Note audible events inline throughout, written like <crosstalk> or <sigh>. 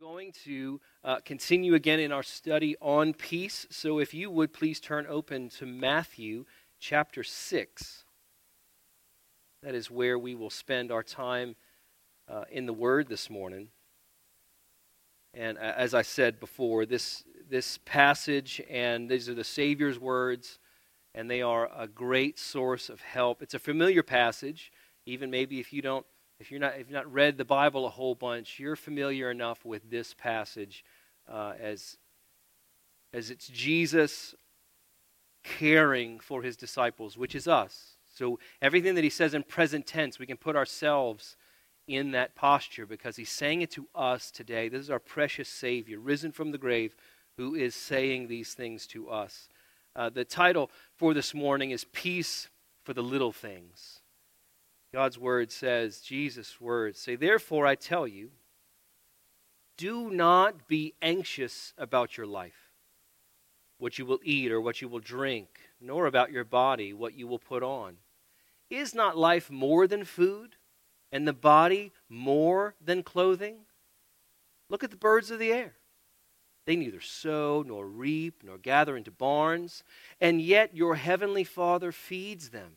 going to uh, continue again in our study on peace. So, if you would please turn open to Matthew chapter 6. That is where we will spend our time uh, in the Word this morning. And uh, as I said before, this, this passage, and these are the Savior's words, and they are a great source of help. It's a familiar passage, even maybe if you don't if you're not if you've not read the Bible a whole bunch, you're familiar enough with this passage uh, as as it's Jesus caring for his disciples, which is us. So everything that he says in present tense, we can put ourselves in that posture because he's saying it to us today. This is our precious Savior, risen from the grave, who is saying these things to us. Uh, the title for this morning is Peace for the Little Things. God's word says, Jesus' words say, Therefore I tell you, do not be anxious about your life, what you will eat or what you will drink, nor about your body, what you will put on. Is not life more than food, and the body more than clothing? Look at the birds of the air. They neither sow nor reap nor gather into barns, and yet your heavenly Father feeds them.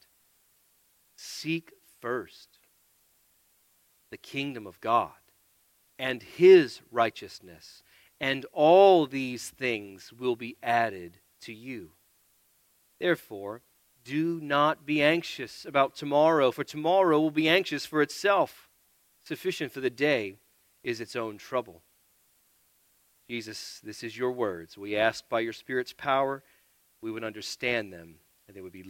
Seek first the kingdom of God and his righteousness, and all these things will be added to you. Therefore, do not be anxious about tomorrow, for tomorrow will be anxious for itself. Sufficient for the day is its own trouble. Jesus, this is your words. We ask by your Spirit's power, we would understand them, and they would be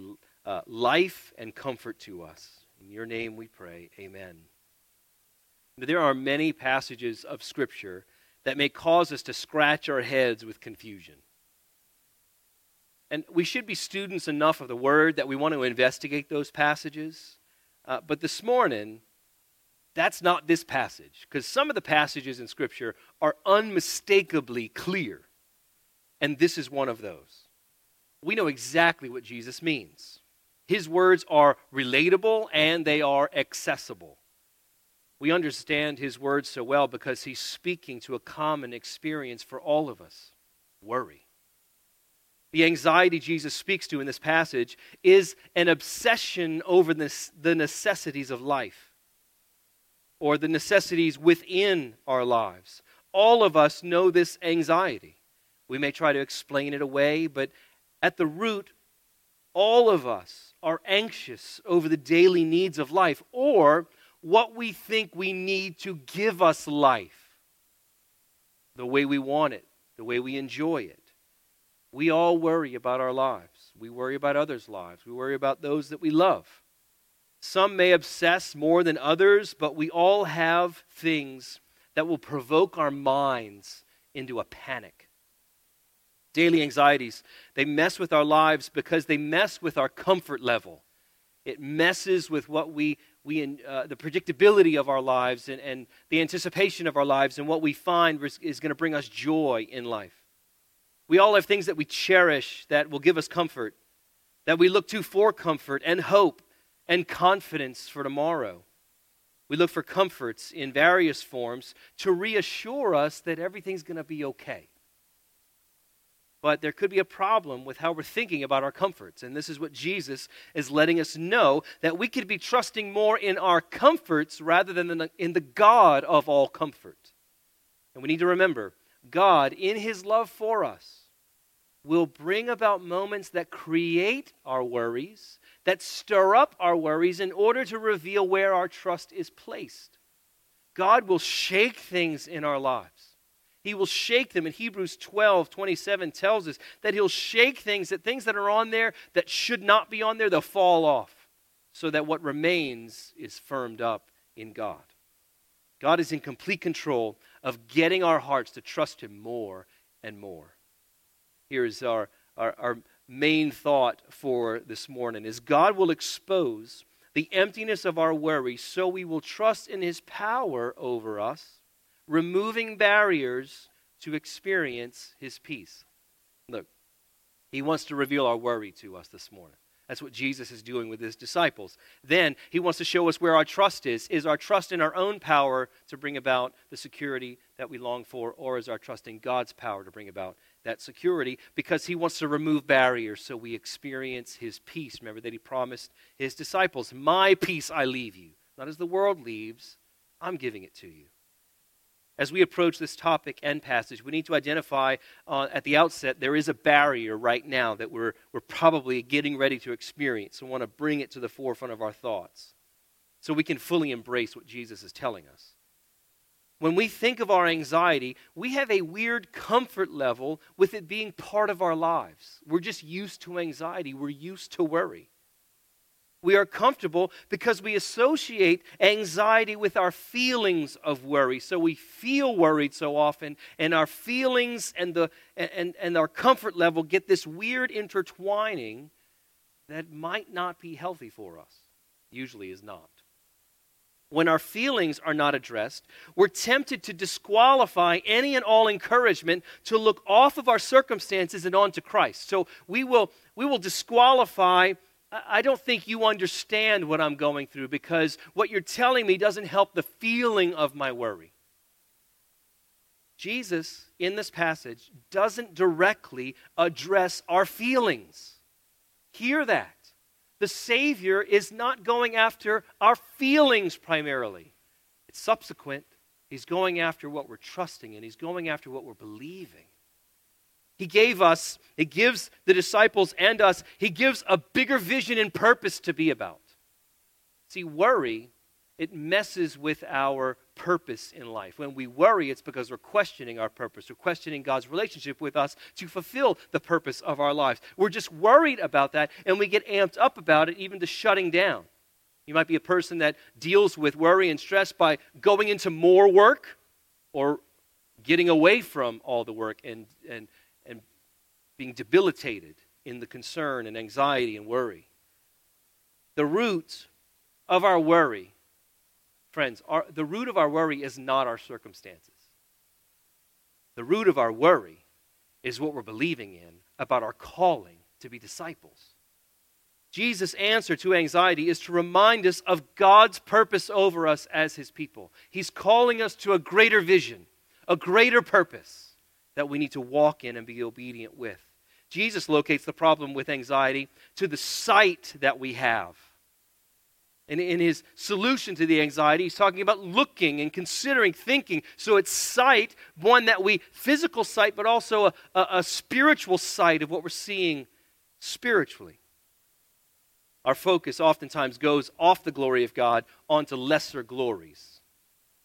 uh, life and comfort to us. In your name we pray. Amen. There are many passages of Scripture that may cause us to scratch our heads with confusion. And we should be students enough of the Word that we want to investigate those passages. Uh, but this morning, that's not this passage, because some of the passages in Scripture are unmistakably clear. And this is one of those. We know exactly what Jesus means. His words are relatable and they are accessible. We understand his words so well because he's speaking to a common experience for all of us worry. The anxiety Jesus speaks to in this passage is an obsession over the necessities of life or the necessities within our lives. All of us know this anxiety. We may try to explain it away, but at the root, all of us are anxious over the daily needs of life or what we think we need to give us life, the way we want it, the way we enjoy it. We all worry about our lives. We worry about others' lives. We worry about those that we love. Some may obsess more than others, but we all have things that will provoke our minds into a panic daily anxieties. They mess with our lives because they mess with our comfort level. It messes with what we, we uh, the predictability of our lives and, and the anticipation of our lives and what we find is, is going to bring us joy in life. We all have things that we cherish that will give us comfort, that we look to for comfort and hope and confidence for tomorrow. We look for comforts in various forms to reassure us that everything's going to be okay but there could be a problem with how we're thinking about our comforts. And this is what Jesus is letting us know that we could be trusting more in our comforts rather than in the, God of all comfort. And we need to remember God, in his love for us, will bring about moments that create our worries, that stir up our worries in order to reveal where our trust is placed. God will shake things in our lives. He will shake them. In Hebrews 12, 27 tells us that He'll shake things, that things that are on there that should not be on there, they'll fall off, so that what remains is firmed up in God. God is in complete control of getting our hearts to trust Him more and more. Here's our, our, our main thought for this morning is God will expose the emptiness of our worry so we will trust in His power over us removing barriers to experience his peace. Look, he wants to reveal our worry to us this morning. That's what Jesus is doing with his disciples. Then he wants to show us where our trust is. Is our trust in our own power to bring about the security that we long for, or is our trust in God's power to bring about that security? Because he wants to remove barriers so we experience his peace. Remember that he promised his disciples, My peace I leave you. Not as the world leaves, I'm giving it to you. As we approach this topic and passage, we need to identify uh, at the outset there is a barrier right now that we're, we're probably getting ready to experience. and want to bring it to the forefront of our thoughts so we can fully embrace what Jesus is telling us. When we think of our anxiety, we have a weird comfort level with it being part of our lives. We're just used to anxiety, we're used to worry. We are comfortable because we associate anxiety with our feelings of worry. So we feel worried so often, and our feelings and, the, and, and our comfort level get this weird intertwining that might not be healthy for us. Usually is not. When our feelings are not addressed, we're tempted to disqualify any and all encouragement to look off of our circumstances and onto Christ. So we will, we will disqualify I don't think you understand what I'm going through because what you're telling me doesn't help the feeling of my worry. Jesus, in this passage, doesn't directly address our feelings. Hear that. The Savior is not going after our feelings primarily, it's subsequent. He's going after what we're trusting in, He's going after what we're believing. He gave us, He gives the disciples and us, He gives a bigger vision and purpose to be about. See, worry, it messes with our purpose in life. When we worry, it's because we're questioning our purpose. We're questioning God's relationship with us to fulfill the purpose of our lives. We're just worried about that, and we get amped up about it, even to shutting down. You might be a person that deals with worry and stress by going into more work or getting away from all the work and, and being debilitated in the concern and anxiety and worry. The root of our worry, friends, our, the root of our worry is not our circumstances. The root of our worry is what we're believing in about our calling to be disciples. Jesus' answer to anxiety is to remind us of God's purpose over us as his people. He's calling us to a greater vision, a greater purpose that we need to walk in and be obedient with. Jesus locates the problem with anxiety to the sight that we have. And in his solution to the anxiety, he's talking about looking and considering, thinking. So it's sight, one that we, physical sight, but also a, a, a spiritual sight of what we're seeing spiritually. Our focus oftentimes goes off the glory of God onto lesser glories.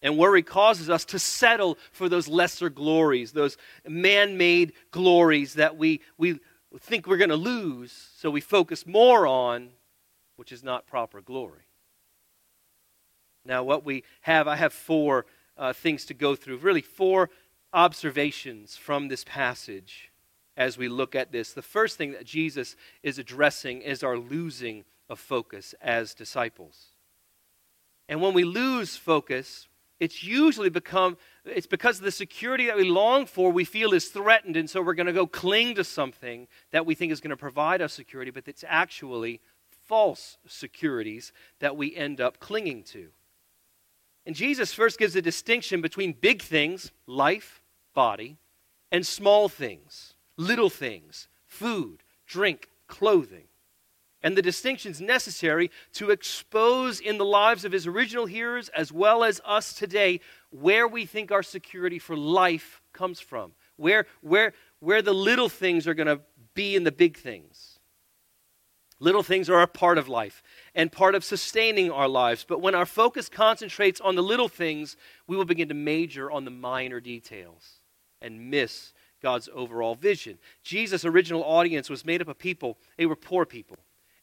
And worry causes us to settle for those lesser glories, those man made glories that we, we think we're going to lose, so we focus more on, which is not proper glory. Now, what we have, I have four uh, things to go through, really, four observations from this passage as we look at this. The first thing that Jesus is addressing is our losing of focus as disciples. And when we lose focus, it's usually become it's because the security that we long for we feel is threatened and so we're going to go cling to something that we think is going to provide us security but it's actually false securities that we end up clinging to. And jesus first gives a distinction between big things life body and small things little things food drink clothing and the distinctions necessary to expose in the lives of his original hearers as well as us today where we think our security for life comes from, where, where, where the little things are going to be in the big things. Little things are a part of life and part of sustaining our lives. But when our focus concentrates on the little things, we will begin to major on the minor details and miss God's overall vision. Jesus' original audience was made up of people, they were poor people.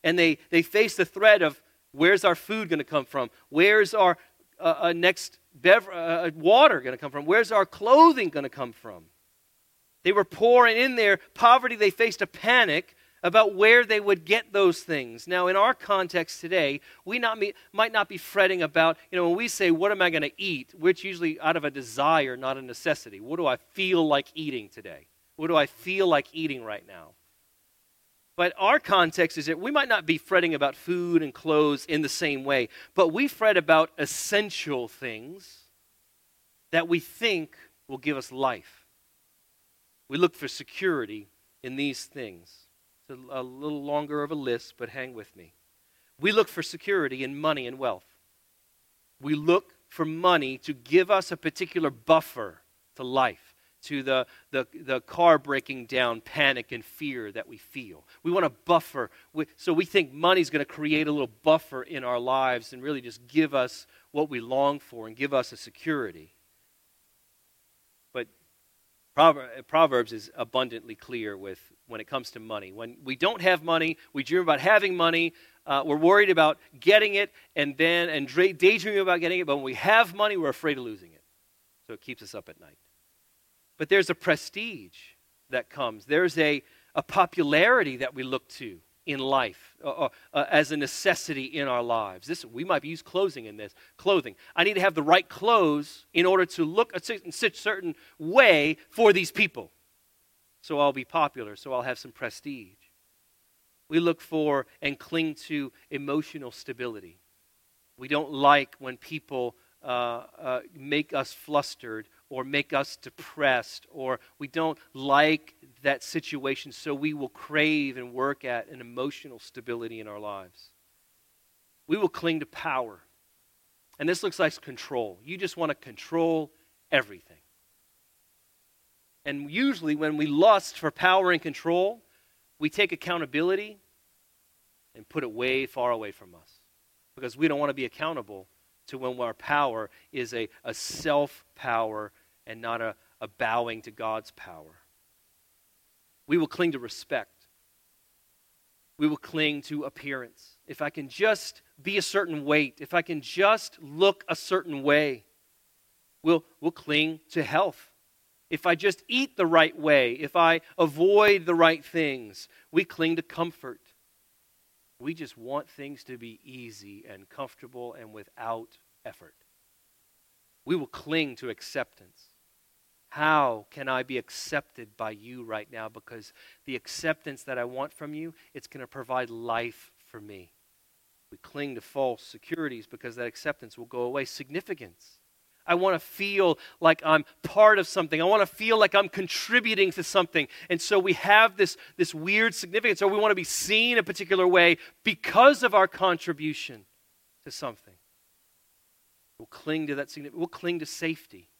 And they, they faced the threat of where's our food going to come from? Where's our uh, uh, next bev- uh, uh water going to come from? Where's our clothing going to come from? They were poor, and in their poverty, they faced a panic about where they would get those things. Now, in our context today, we not might not be fretting about, you know, when we say, What am I going to eat? which usually out of a desire, not a necessity. What do I feel like eating today? What do I feel like eating right now? But our context is that we might not be fretting about food and clothes in the same way, but we fret about essential things that we think will give us life. We look for security in these things. It's a, a little longer of a list, but hang with me. We look for security in money and wealth. We look for money to give us a particular buffer to life, to the, the, the car breaking down panic and fear that we feel. We want a buffer. So we think money's going to create a little buffer in our lives and really just give us what we long for and give us a security. But Proverbs is abundantly clear with when it comes to money. When we don't have money, we dream about having money. Uh, we're worried about getting it and then and daydreaming about getting it. But when we have money, we're afraid of losing it. So it keeps us up at night. But there's a prestige that comes. There's a, a popularity that we look to in life uh, uh, uh, as a necessity in our lives. This we might use clothing in this clothing. I need to have the right clothes in order to look a certain way for these people so I'll be popular, so I'll have some prestige. We look for and cling to emotional stability. We don't like when people uh, uh, make us flustered or make us depressed, or we don't like that situation, so we will crave and work at an emotional stability in our lives. We will cling to power. And this looks like control. You just want to control everything. And usually, when we lust for power and control, we take accountability and put it way far away from us because we don't want to be accountable to when our power is a, a self power and not a, a bowing to God's power. We will cling to respect. We will cling to appearance. If I can just be a certain weight, if I can just look a certain way, we'll, we'll cling to health if I just eat the right way, if I avoid the right things, we cling to comfort. We just want things to be easy and comfortable and without effort. We will cling to acceptance. How can I be accepted by you right now? Because the acceptance that I want from you, it's going to provide life for me. We cling to false securities because that acceptance will go away. Significance. I want to feel like I'm part of something. I want to feel like I'm contributing to something. And so we have this, this weird significance, or we want to be seen a particular way because of our contribution to something. We'll cling to that significance. We'll cling to safety.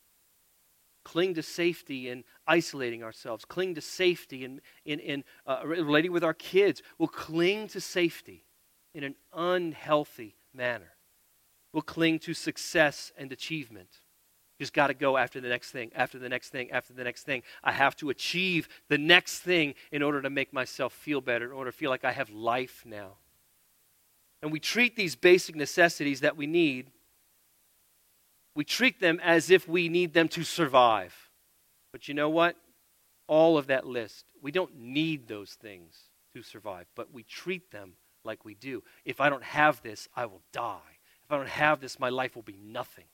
Cling to safety in isolating ourselves. Cling to safety in, in, in uh, relating with our kids. We'll cling to safety in an unhealthy manner We'll cling to success and achievement. Just got to go after the next thing, after the next thing, after the next thing. I have to achieve the next thing in order to make myself feel better, in order to feel like I have life now. And we treat these basic necessities that we need, we treat them as if we need them to survive. But you know what? All of that list, we don't need those things to survive, but we treat them like we do. If I don't have this, I will die. If I don't have this, my life will be nothing.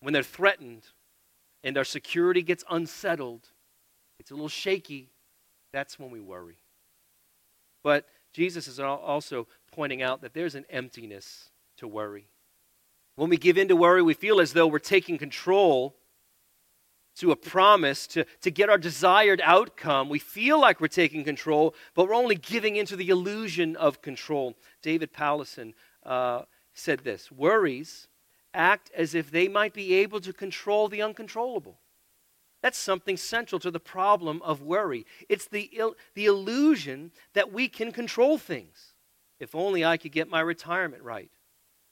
When they're threatened and our security gets unsettled, it's a little shaky, that's when we worry. But Jesus is also pointing out that there's an emptiness to worry. When we give in to worry, we feel as though we're taking control to a promise to, to get our desired outcome. We feel like we're taking control, but we're only giving into the illusion of control. David Powlison uh, said this Worries act as if they might be able to control the uncontrollable. That's something central to the problem of worry. It's the, il- the illusion that we can control things. If only I could get my retirement right,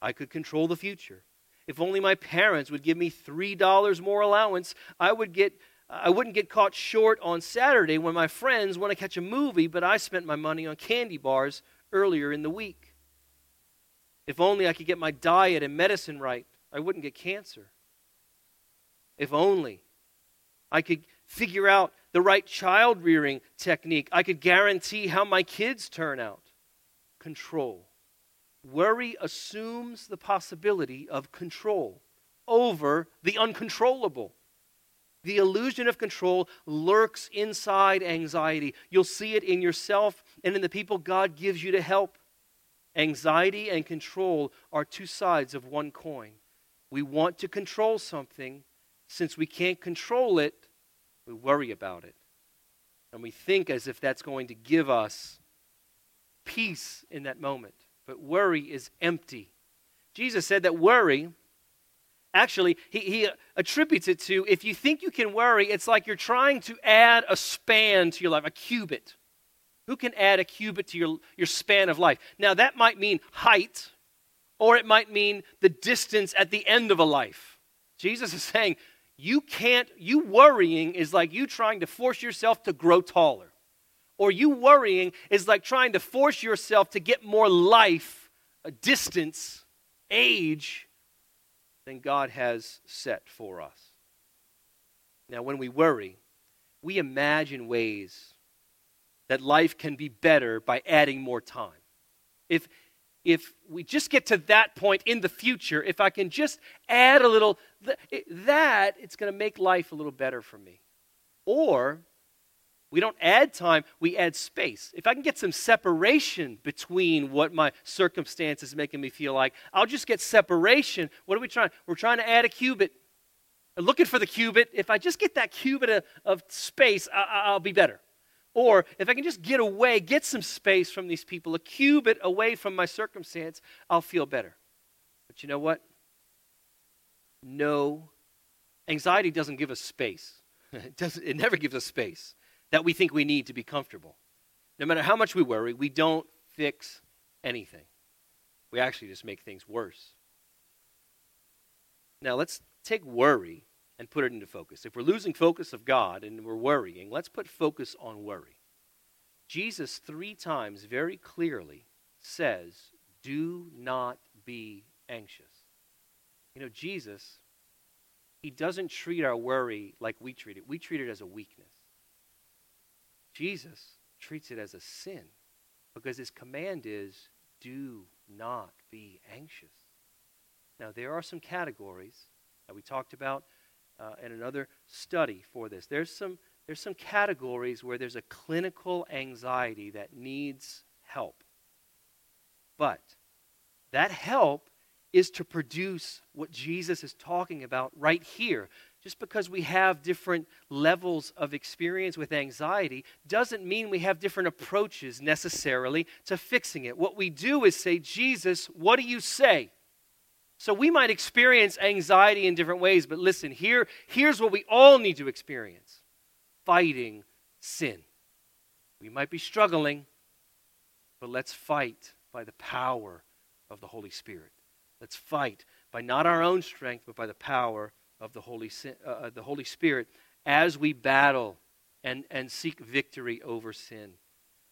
I could control the future. If only my parents would give me $3 more allowance, I would get I wouldn't get caught short on Saturday when my friends want to catch a movie, but I spent my money on candy bars earlier in the week. If only I could get my diet and medicine right, I wouldn't get cancer. If only I could figure out the right child rearing technique, I could guarantee how my kids turn out. Control. Worry assumes the possibility of control over the uncontrollable. The illusion of control lurks inside anxiety. You'll see it in yourself and in the people God gives you to help. Anxiety and control are two sides of one coin. We want to control something. Since we can't control it, we worry about it. And we think as if that's going to give us peace in that moment but worry is empty. Jesus said that worry, actually, he, he attributes it to if you think you can worry, it's like you're trying to add a span to your life, a cubit. Who can add a cubit to your, your span of life? Now, that might mean height, or it might mean the distance at the end of a life. Jesus is saying, you can't, you worrying is like you trying to force yourself to grow taller or you worrying is like trying to force yourself to get more life, a distance, age than God has set for us. Now, when we worry, we imagine ways that life can be better by adding more time. If, if we just get to that point in the future, if I can just add a little, that, it's going to make life a little better for me. Or we don't add time, we add space. If I can get some separation between what my circumstance is making me feel like, I'll just get separation. What are we trying? We're trying to add a cubit. I'm looking for the cubit. If I just get that cubit of, of space, I, will be better. Or if I can just get away, get some space from these people, a cubit away from my circumstance, I'll feel better. But you know what? No, anxiety doesn't give us space. <laughs> It, doesn't, it never gives us space that we think we need to be comfortable. No matter how much we worry, we don't fix anything. We actually just make things worse. Now, let's take worry and put it into focus. If we're losing focus of God and we're worrying, let's put focus on worry. Jesus, three times very clearly, says, Do not be anxious. You know, Jesus, he doesn't treat our worry like we treat it, we treat it as a weakness. Jesus treats it as a sin because his command is do not be anxious. Now, there are some categories that we talked about uh, in another study for this. There's some, there's some categories where there's a clinical anxiety that needs help. But that help is to produce what Jesus is talking about right here just because we have different levels of experience with anxiety doesn't mean we have different approaches necessarily to fixing it. What we do is say, Jesus, what do you say? So we might experience anxiety in different ways, but listen, here, here's what we all need to experience fighting sin. We might be struggling, but let's fight by the power of the Holy Spirit. Let's fight by not our own strength, but by the power of the Holy, uh, uh, the Holy Spirit as we battle and, and seek victory over sin.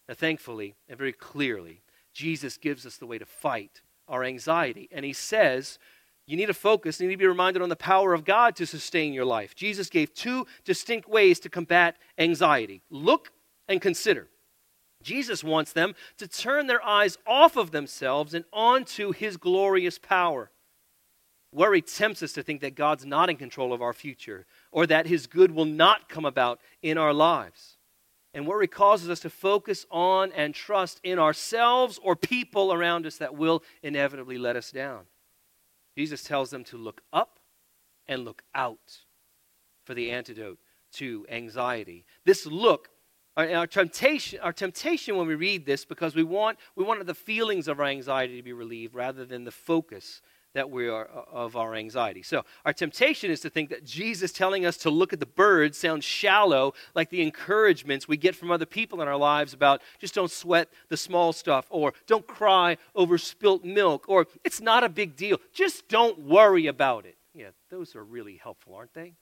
Now, thankfully and very clearly, Jesus gives us the way to fight our anxiety. And he says, you need to focus, you need to be reminded on the power of God to sustain your life. Jesus gave two distinct ways to combat anxiety look and consider. Jesus wants them to turn their eyes off of themselves and onto his glorious power. Worry tempts us to think that God's not in control of our future or that His good will not come about in our lives. And worry causes us to focus on and trust in ourselves or people around us that will inevitably let us down. Jesus tells them to look up and look out. for the antidote to anxiety. This look, our, temptation, our temptation when we read this, because we want, we want the feelings of our anxiety to be relieved rather than the focus that we are of our anxiety. So, our temptation is to think that Jesus telling us to look at the birds sounds shallow, like the encouragements we get from other people in our lives about just don't sweat the small stuff, or don't cry over spilt milk, or it's not a big deal. Just don't worry about it. Yeah, those are really helpful, aren't they?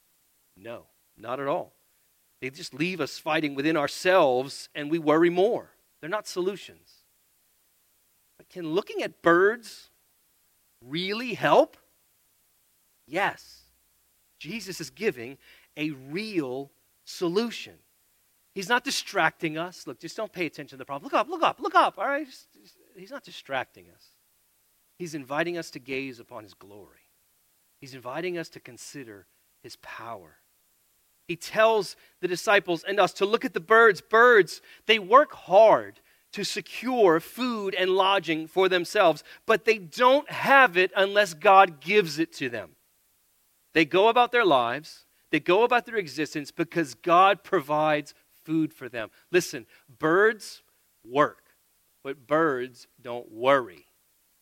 No, not at all. They just leave us fighting within ourselves and we worry more. They're not solutions. But can looking at birds really help? Yes. Jesus is giving a real solution. He's not distracting us. Look, just don't pay attention to the problem. Look up, look up, look up. All right? He's not distracting us. He's inviting us to gaze upon his glory. He's inviting us to consider his power. He tells the disciples and us to look at the birds. Birds, they work hard to secure food and lodging for themselves, but they don't have it unless God gives it to them. They go about their lives, they go about their existence because God provides food for them. Listen, birds work, but birds don't worry.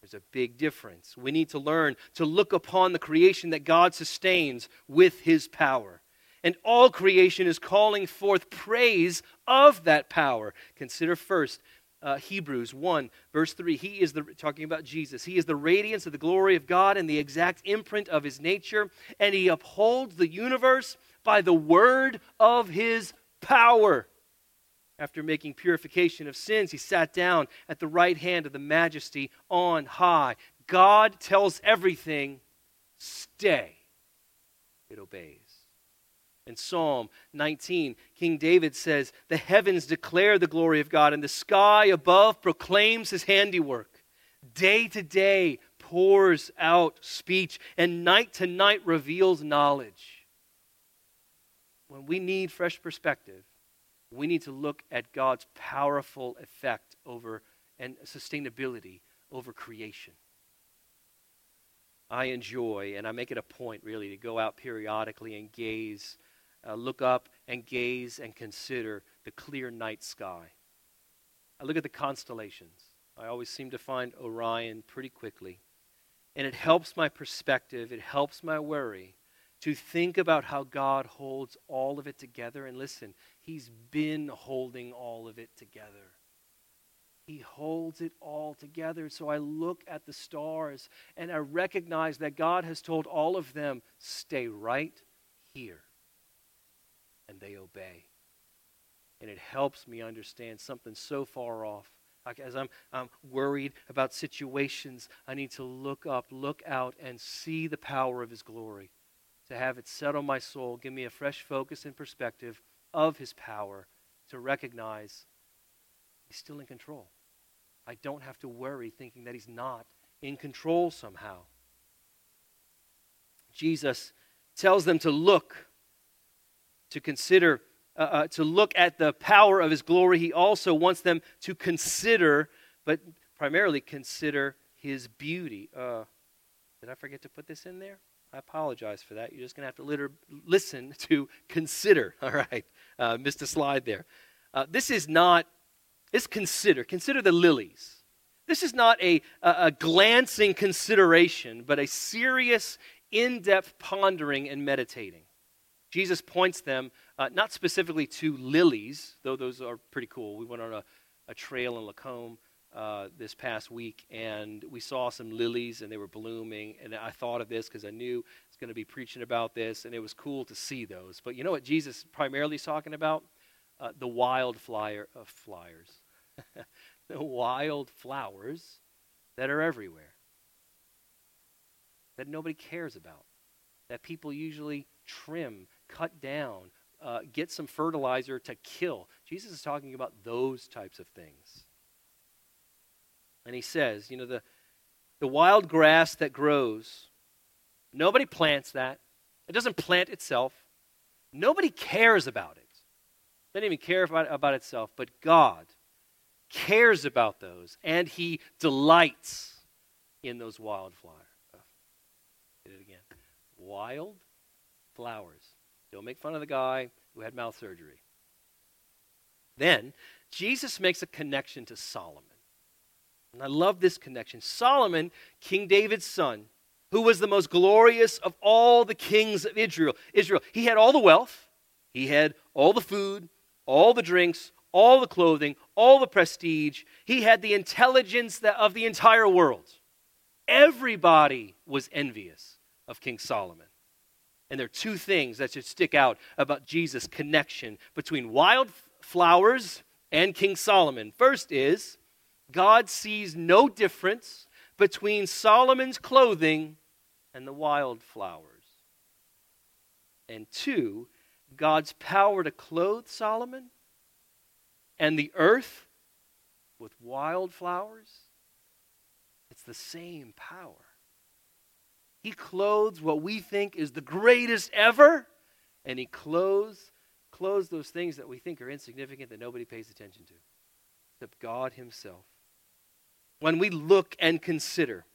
There's a big difference. We need to learn to look upon the creation that God sustains with his power. And all creation is calling forth praise of that power. Consider first uh, Hebrews 1, verse 3. He is the, talking about Jesus. He is the radiance of the glory of God and the exact imprint of his nature, and he upholds the universe by the word of his power. After making purification of sins, he sat down at the right hand of the majesty on high. God tells everything, stay. It obeys. In Psalm 19, King David says, The heavens declare the glory of God, and the sky above proclaims his handiwork. Day to day pours out speech, and night to night reveals knowledge. When we need fresh perspective, we need to look at God's powerful effect over and sustainability over creation. I enjoy, and I make it a point really to go out periodically and gaze uh, look up and gaze and consider the clear night sky. I look at the constellations. I always seem to find Orion pretty quickly. And it helps my perspective, it helps my worry to think about how God holds all of it together. And listen, He's been holding all of it together. He holds it all together. So I look at the stars and I recognize that God has told all of them, stay right here and they obey. And it helps me understand something so far off. Like as I'm, I'm worried about situations, I need to look up, look out, and see the power of His glory. To have it settle my soul, give me a fresh focus and perspective of His power, to recognize He's still in control. I don't have to worry thinking that He's not in control somehow. Jesus tells them to look to consider, uh, uh, to look at the power of his glory. He also wants them to consider, but primarily consider his beauty. Uh, did I forget to put this in there? I apologize for that. You're just going to have to listen <laughs> to consider. <laughs> All right. Uh, missed a slide there. Uh, this is not, this consider. Consider the lilies. This is not a, a, a glancing consideration, but a serious, in depth pondering and meditating. Jesus points them uh, not specifically to lilies, though those are pretty cool. We went on a, a trail in Lacombe uh, this past week, and we saw some lilies, and they were blooming. And I thought of this because I knew I was going to be preaching about this, and it was cool to see those. But you know what Jesus primarily is talking about? Uh, the wild flyer of flyers, <laughs> the wild flowers that are everywhere, that nobody cares about, that people usually trim cut down, uh, get some fertilizer to kill. Jesus is talking about those types of things. And he says, you know, the, the wild grass that grows, nobody plants that. It doesn't plant itself. Nobody cares about it. It doesn't even care about, about itself, but God cares about those, and he delights in those wildflowers. Oh, it again. Wild flowers Don't make fun of the guy who had mouth surgery. Then, Jesus makes a connection to Solomon. And I love this connection. Solomon, King David's son, who was the most glorious of all the kings of Israel. Israel. He had all the wealth, he had all the food, all the drinks, all the clothing, all the prestige. He had the intelligence of the entire world. Everybody was envious of King Solomon. And there are two things that should stick out about Jesus' connection between wildflowers and King Solomon. First is God sees no difference between Solomon's clothing and the wildflowers. And two, God's power to clothe Solomon and the earth with wildflowers. It's the same power. He clothes what we think is the greatest ever, and he clothes, clothes those things that we think are insignificant that nobody pays attention to, except God Himself. When we look and consider,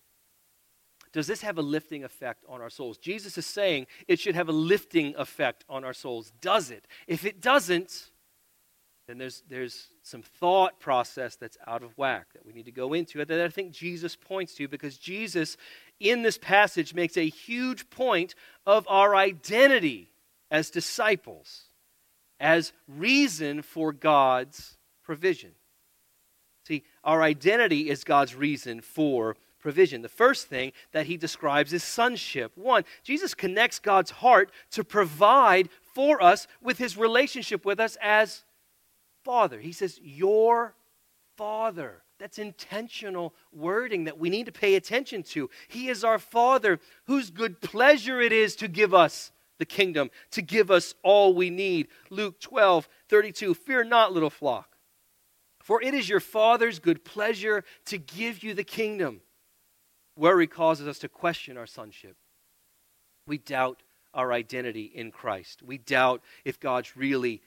does this have a lifting effect on our souls? Jesus is saying it should have a lifting effect on our souls. Does it? If it doesn't, then there's, there's some thought process that's out of whack that we need to go into that I think Jesus points to because Jesus, in this passage, makes a huge point of our identity as disciples, as reason for God's provision. See, our identity is God's reason for provision. The first thing that he describes is sonship. One, Jesus connects God's heart to provide for us with his relationship with us as Father. He says, Your Father. That's intentional wording that we need to pay attention to. He is our Father, whose good pleasure it is to give us the kingdom, to give us all we need. Luke 12, 32. Fear not, little flock, for it is your Father's good pleasure to give you the kingdom. Worry causes us to question our sonship. We doubt our identity in Christ. We doubt if God's really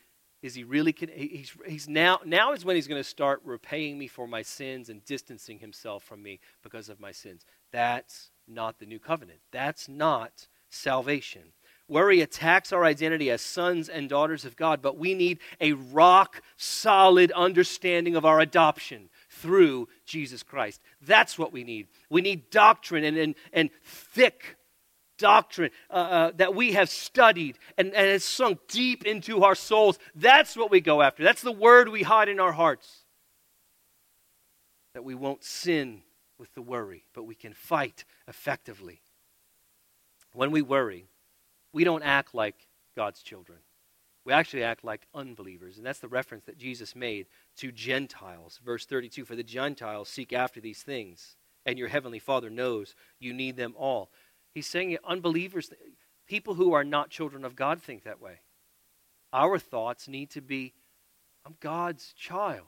is he really he's, he's now now is when he's going to start repaying me for my sins and distancing himself from me because of my sins. That's not the new covenant. That's not salvation. Worry attacks our identity as sons and daughters of god but we need a rock solid understanding of our adoption through jesus christ. That's what we need. We need doctrine and, and, and thick doctrine uh, uh, that we have studied and, and has sunk deep into our souls. That's what we go after. That's the word we hide in our hearts. That we won't sin with the worry, but we can fight effectively. When we worry, we don't act like God's children. We actually act like unbelievers. And that's the reference that Jesus made to Gentiles. Verse 32 For the Gentiles seek after these things, and your heavenly Father knows you need them all. He's saying unbelievers, people who are not children of God, think that way. Our thoughts need to be I'm God's child.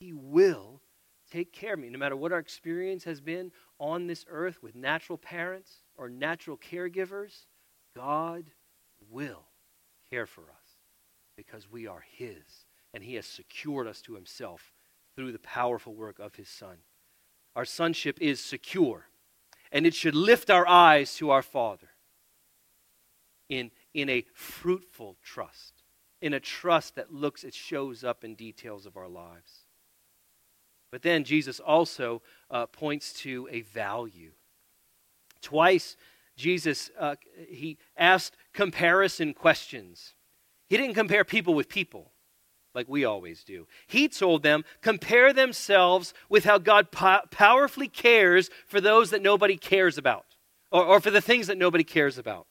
He will take care of me. No matter what our experience has been on this earth with natural parents or natural caregivers, God will care for us because we are His and He has secured us to Himself through the powerful work of His Son. Our sonship is secure and it should lift our eyes to our Father in, in a fruitful trust, in a trust that looks, it shows up in details of our lives. But then Jesus also uh, points to a value. Twice, Jesus uh, he asked comparison questions. He didn't compare people with people like we always do. He told them, compare themselves with how God po- powerfully cares for those that nobody cares about, or, or for the things that nobody cares about.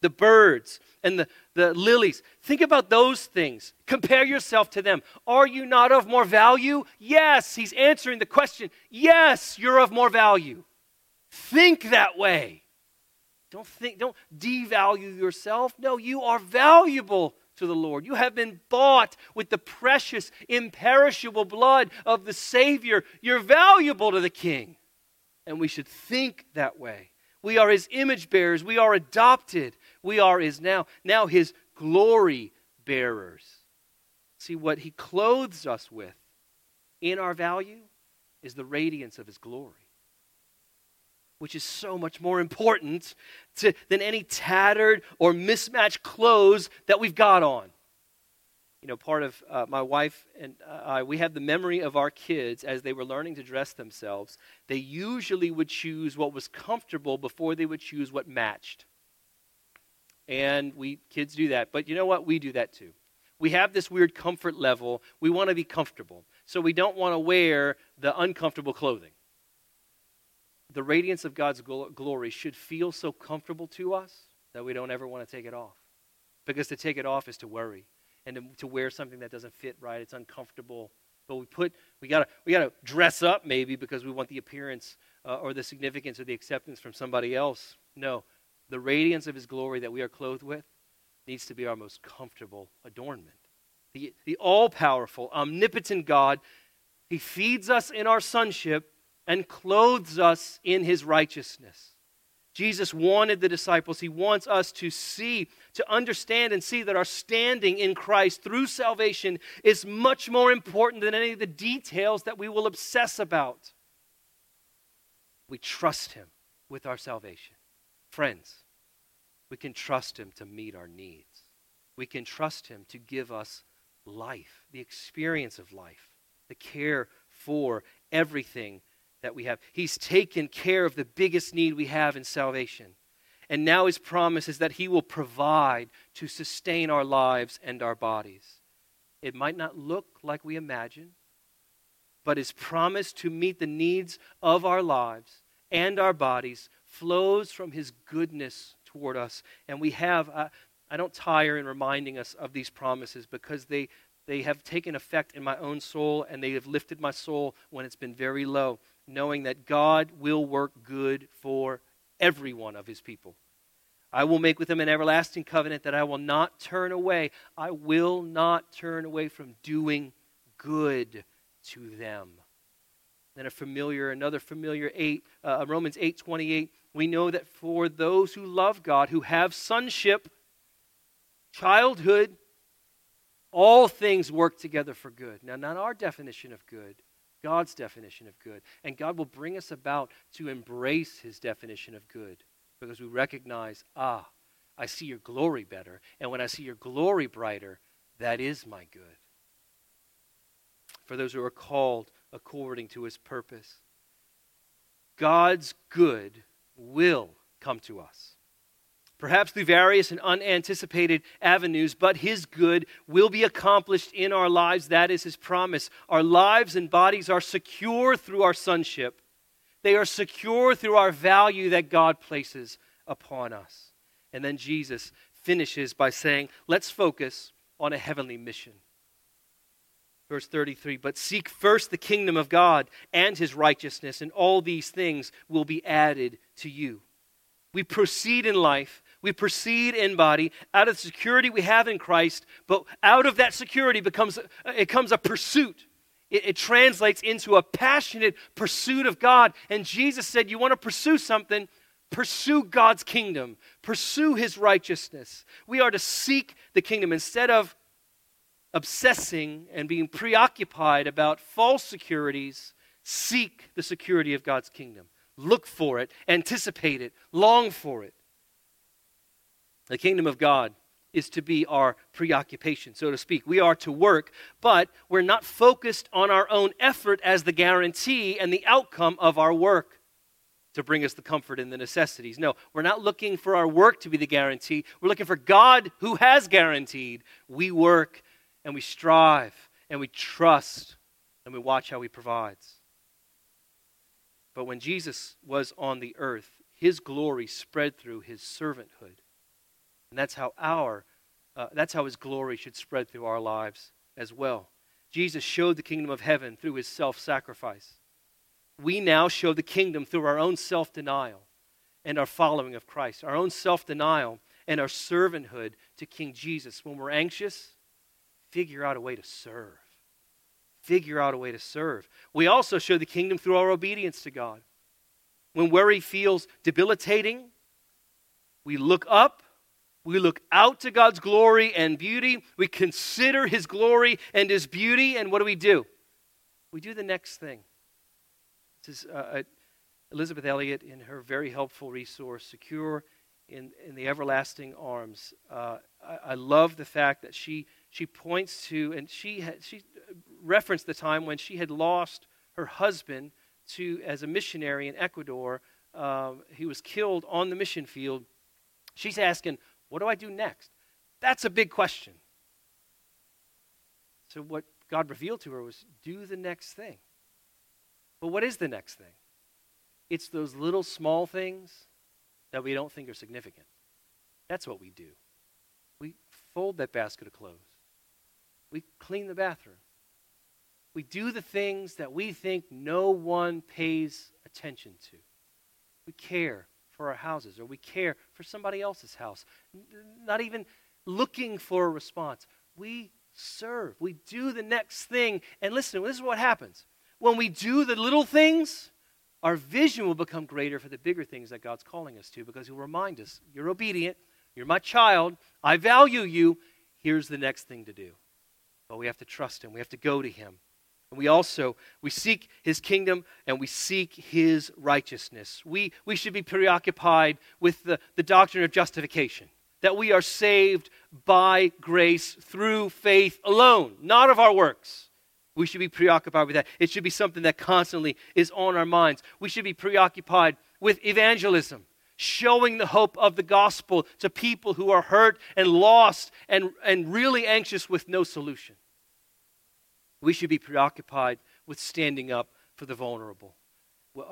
The birds and the, the lilies. Think about those things. Compare yourself to them. Are you not of more value? Yes. He's answering the question. Yes, you're of more value. Think that way. Don't think, don't devalue yourself. No, you are valuable to the Lord. You have been bought with the precious, imperishable blood of the Savior. You're valuable to the King. And we should think that way. We are his image bearers. We are adopted. We are his now, now his glory bearers. See, what he clothes us with in our value is the radiance of his glory. Which is so much more important to, than any tattered or mismatched clothes that we've got on. You know, part of uh, my wife and I, we have the memory of our kids as they were learning to dress themselves. They usually would choose what was comfortable before they would choose what matched. And we kids do that. But you know what? We do that too. We have this weird comfort level. We want to be comfortable. So we don't want to wear the uncomfortable clothing the radiance of God's glory should feel so comfortable to us that we don't ever want to take it off. Because to take it off is to worry and to, to wear something that doesn't fit right. It's uncomfortable. But we put we gotta we gotta dress up maybe because we want the appearance uh, or the significance or the acceptance from somebody else. No, the radiance of His glory that we are clothed with needs to be our most comfortable adornment. The, the all powerful, omnipotent God, He feeds us in our sonship and clothes us in his righteousness. Jesus wanted the disciples, he wants us to see, to understand and see that our standing in Christ through salvation is much more important than any of the details that we will obsess about. We trust him with our salvation. Friends, we can trust him to meet our needs. We can trust him to give us life, the experience of life, the care for everything that we have. He's taken care of the biggest need we have in salvation. And now his promise is that he will provide to sustain our lives and our bodies. It might not look like we imagine, but his promise to meet the needs of our lives and our bodies flows from his goodness toward us. And we have, uh, I don't tire in reminding us of these promises because they, they have taken effect in my own soul and they have lifted my soul when it's been very low knowing that God will work good for every one of his people. I will make with them an everlasting covenant that I will not turn away. I will not turn away from doing good to them. Then a familiar, another familiar eight, uh, Romans eight twenty eight. We know that for those who love God, who have sonship, childhood, all things work together for good. Now, not our definition of good, God's definition of good. And God will bring us about to embrace his definition of good because we recognize, ah, I see your glory better. And when I see your glory brighter, that is my good. For those who are called according to his purpose, God's good will come to us perhaps through various and unanticipated avenues, but His good will be accomplished in our lives. That is His promise. Our lives and bodies are secure through our sonship, they are secure through our value that God places upon us. And then Jesus finishes by saying, Let's focus on a heavenly mission. Verse 33 But seek first the kingdom of God and his righteousness, and all these things will be added to you. We proceed in life we proceed in body out of the security we have in Christ, but out of that security becomes it comes a pursuit. It, it translates into a passionate pursuit of God. And Jesus said, You want to pursue something? Pursue God's kingdom, pursue his righteousness. We are to seek the kingdom instead of obsessing and being preoccupied about false securities. Seek the security of God's kingdom. Look for it, anticipate it, long for it. The kingdom of God is to be our preoccupation, so to speak. We are to work, but we're not focused on our own effort as the guarantee and the outcome of our work to bring us the comfort and the necessities. No, we're not looking for our work to be the guarantee. We're looking for God who has guaranteed. We work and we strive and we trust and we watch how he provides. But when Jesus was on the earth, his glory spread through his servanthood. And that's how our uh, that's how his glory should spread through our lives as well. Jesus showed the kingdom of heaven through his self-sacrifice. We now show the kingdom through our own self-denial and our following of Christ, our own self-denial and our servanthood to King Jesus. When we're anxious, figure out a way to serve. Figure out a way to serve. We also show the kingdom through our obedience to God. When worry feels debilitating, we look up we look out to God's glory and beauty. We consider His glory and His beauty. And what do we do? We do the next thing. This is, uh, Elisabeth Elliot, in her very helpful resource, Secure in, in the Everlasting Arms, uh, I, I, love the fact that she, she points to, and she, had, she referenced the time when she had lost her husband to, as a missionary in Ecuador. Um, he was killed on the mission field. She's asking, What do I do next? That's a big question. So, what God revealed to her was do the next thing. But what is the next thing? It's those little small things that we don't think are significant. That's what we do. We fold that basket of clothes, we clean the bathroom. We do the things that we think no one pays attention to. We care for our houses or we care for somebody else's house, not even looking for a response. We serve. We do the next thing. And listen, this is what happens. When we do the little things, our vision will become greater for the bigger things that God's calling us to because He'll remind us you're obedient, you're my child, I value you. Here's the next thing to do. But we have to trust Him, we have to go to Him. And we also we seek his kingdom and we seek his righteousness. We, we should be preoccupied with the, the doctrine of justification that we are saved by grace through faith alone, not of our works. We should be preoccupied with that. It should be something that constantly is on our minds. We should be preoccupied with evangelism, showing the hope of the gospel to people who are hurt and lost and, and really anxious with no solution. We should be preoccupied with standing up for the vulnerable.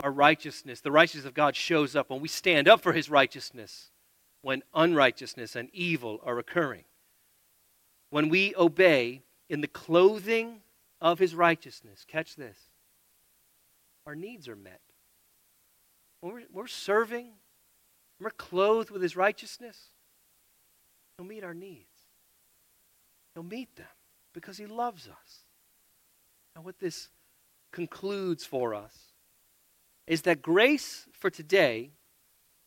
Our righteousness, the righteousness of God shows up when we stand up for his righteousness when unrighteousness and evil are occurring. When we obey in the clothing of his righteousness, catch this, our needs are met. When we're, we're serving, we're clothed with his righteousness, he'll meet our needs. He'll meet them because he loves us. And what this concludes for us is that grace for today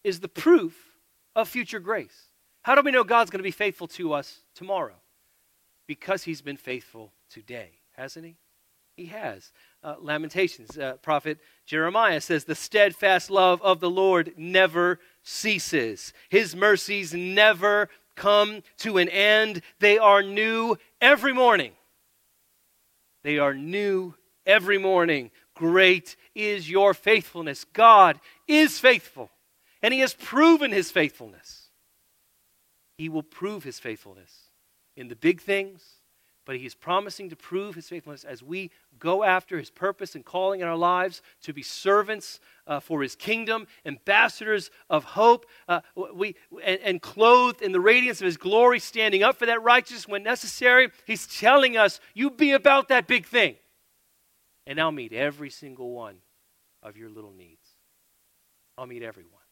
is the proof of future grace. How do we know God's going to be faithful to us tomorrow? Because he's been faithful today, hasn't he? He has. Uh, Lamentations, uh, prophet Jeremiah says, The steadfast love of the Lord never ceases. His mercies never come to an end. They are new every morning. They are new every morning. Great is your faithfulness. God is faithful and he has proven his faithfulness. He will prove his faithfulness in the big things, but he is promising to prove his faithfulness as we go after his purpose and calling in our lives to be servants uh, for his kingdom, ambassadors of hope, uh, we, and, and clothed in the radiance of his glory, standing up for that righteousness when necessary. He's telling us, you be about that big thing, and I'll meet every single one of your little needs. I'll meet everyone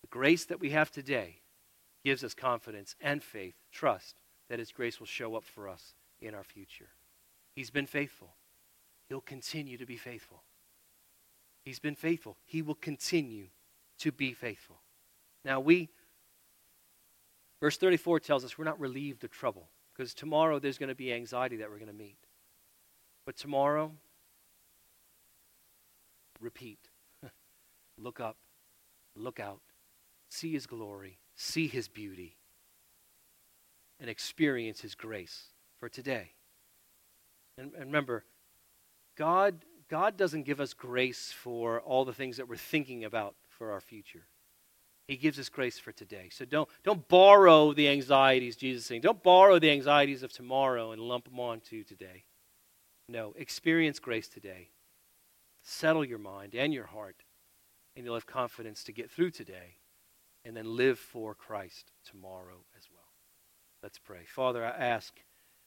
The grace that we have today gives us confidence and faith, trust that His grace will show up for us in our future. He's been faithful. He'll continue to be faithful. He's been faithful. He will continue to be faithful. Now, we, verse 34 tells us we're not relieved of trouble because tomorrow there's going to be anxiety that we're going to meet. But tomorrow, repeat. <laughs> look up, look out, see his glory, see his beauty, and experience his grace for today. And, and remember, God, God doesn't give us grace for all the things that we're thinking about for our future. He gives us grace for today. So don't, don't borrow the anxieties, Jesus is saying. Don't borrow the anxieties of tomorrow and lump them onto today. No, experience grace today. Settle your mind and your heart, and you'll have confidence to get through today and then live for Christ tomorrow as well. Let's pray. Father, I ask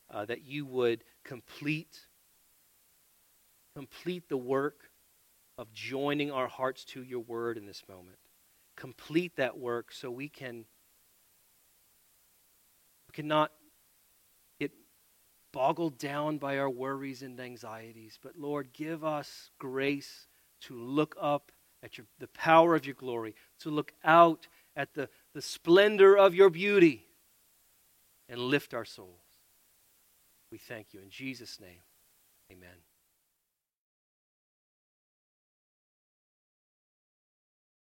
uh, that you would complete complete the work of joining our hearts to your word in this moment. Complete that work so we can we cannot get boggled down by our worries and anxieties, but Lord, give us grace to look up at your, the power of your glory, to look out at the, the splendor of your beauty and lift our souls. We thank you. In Jesus' name, amen.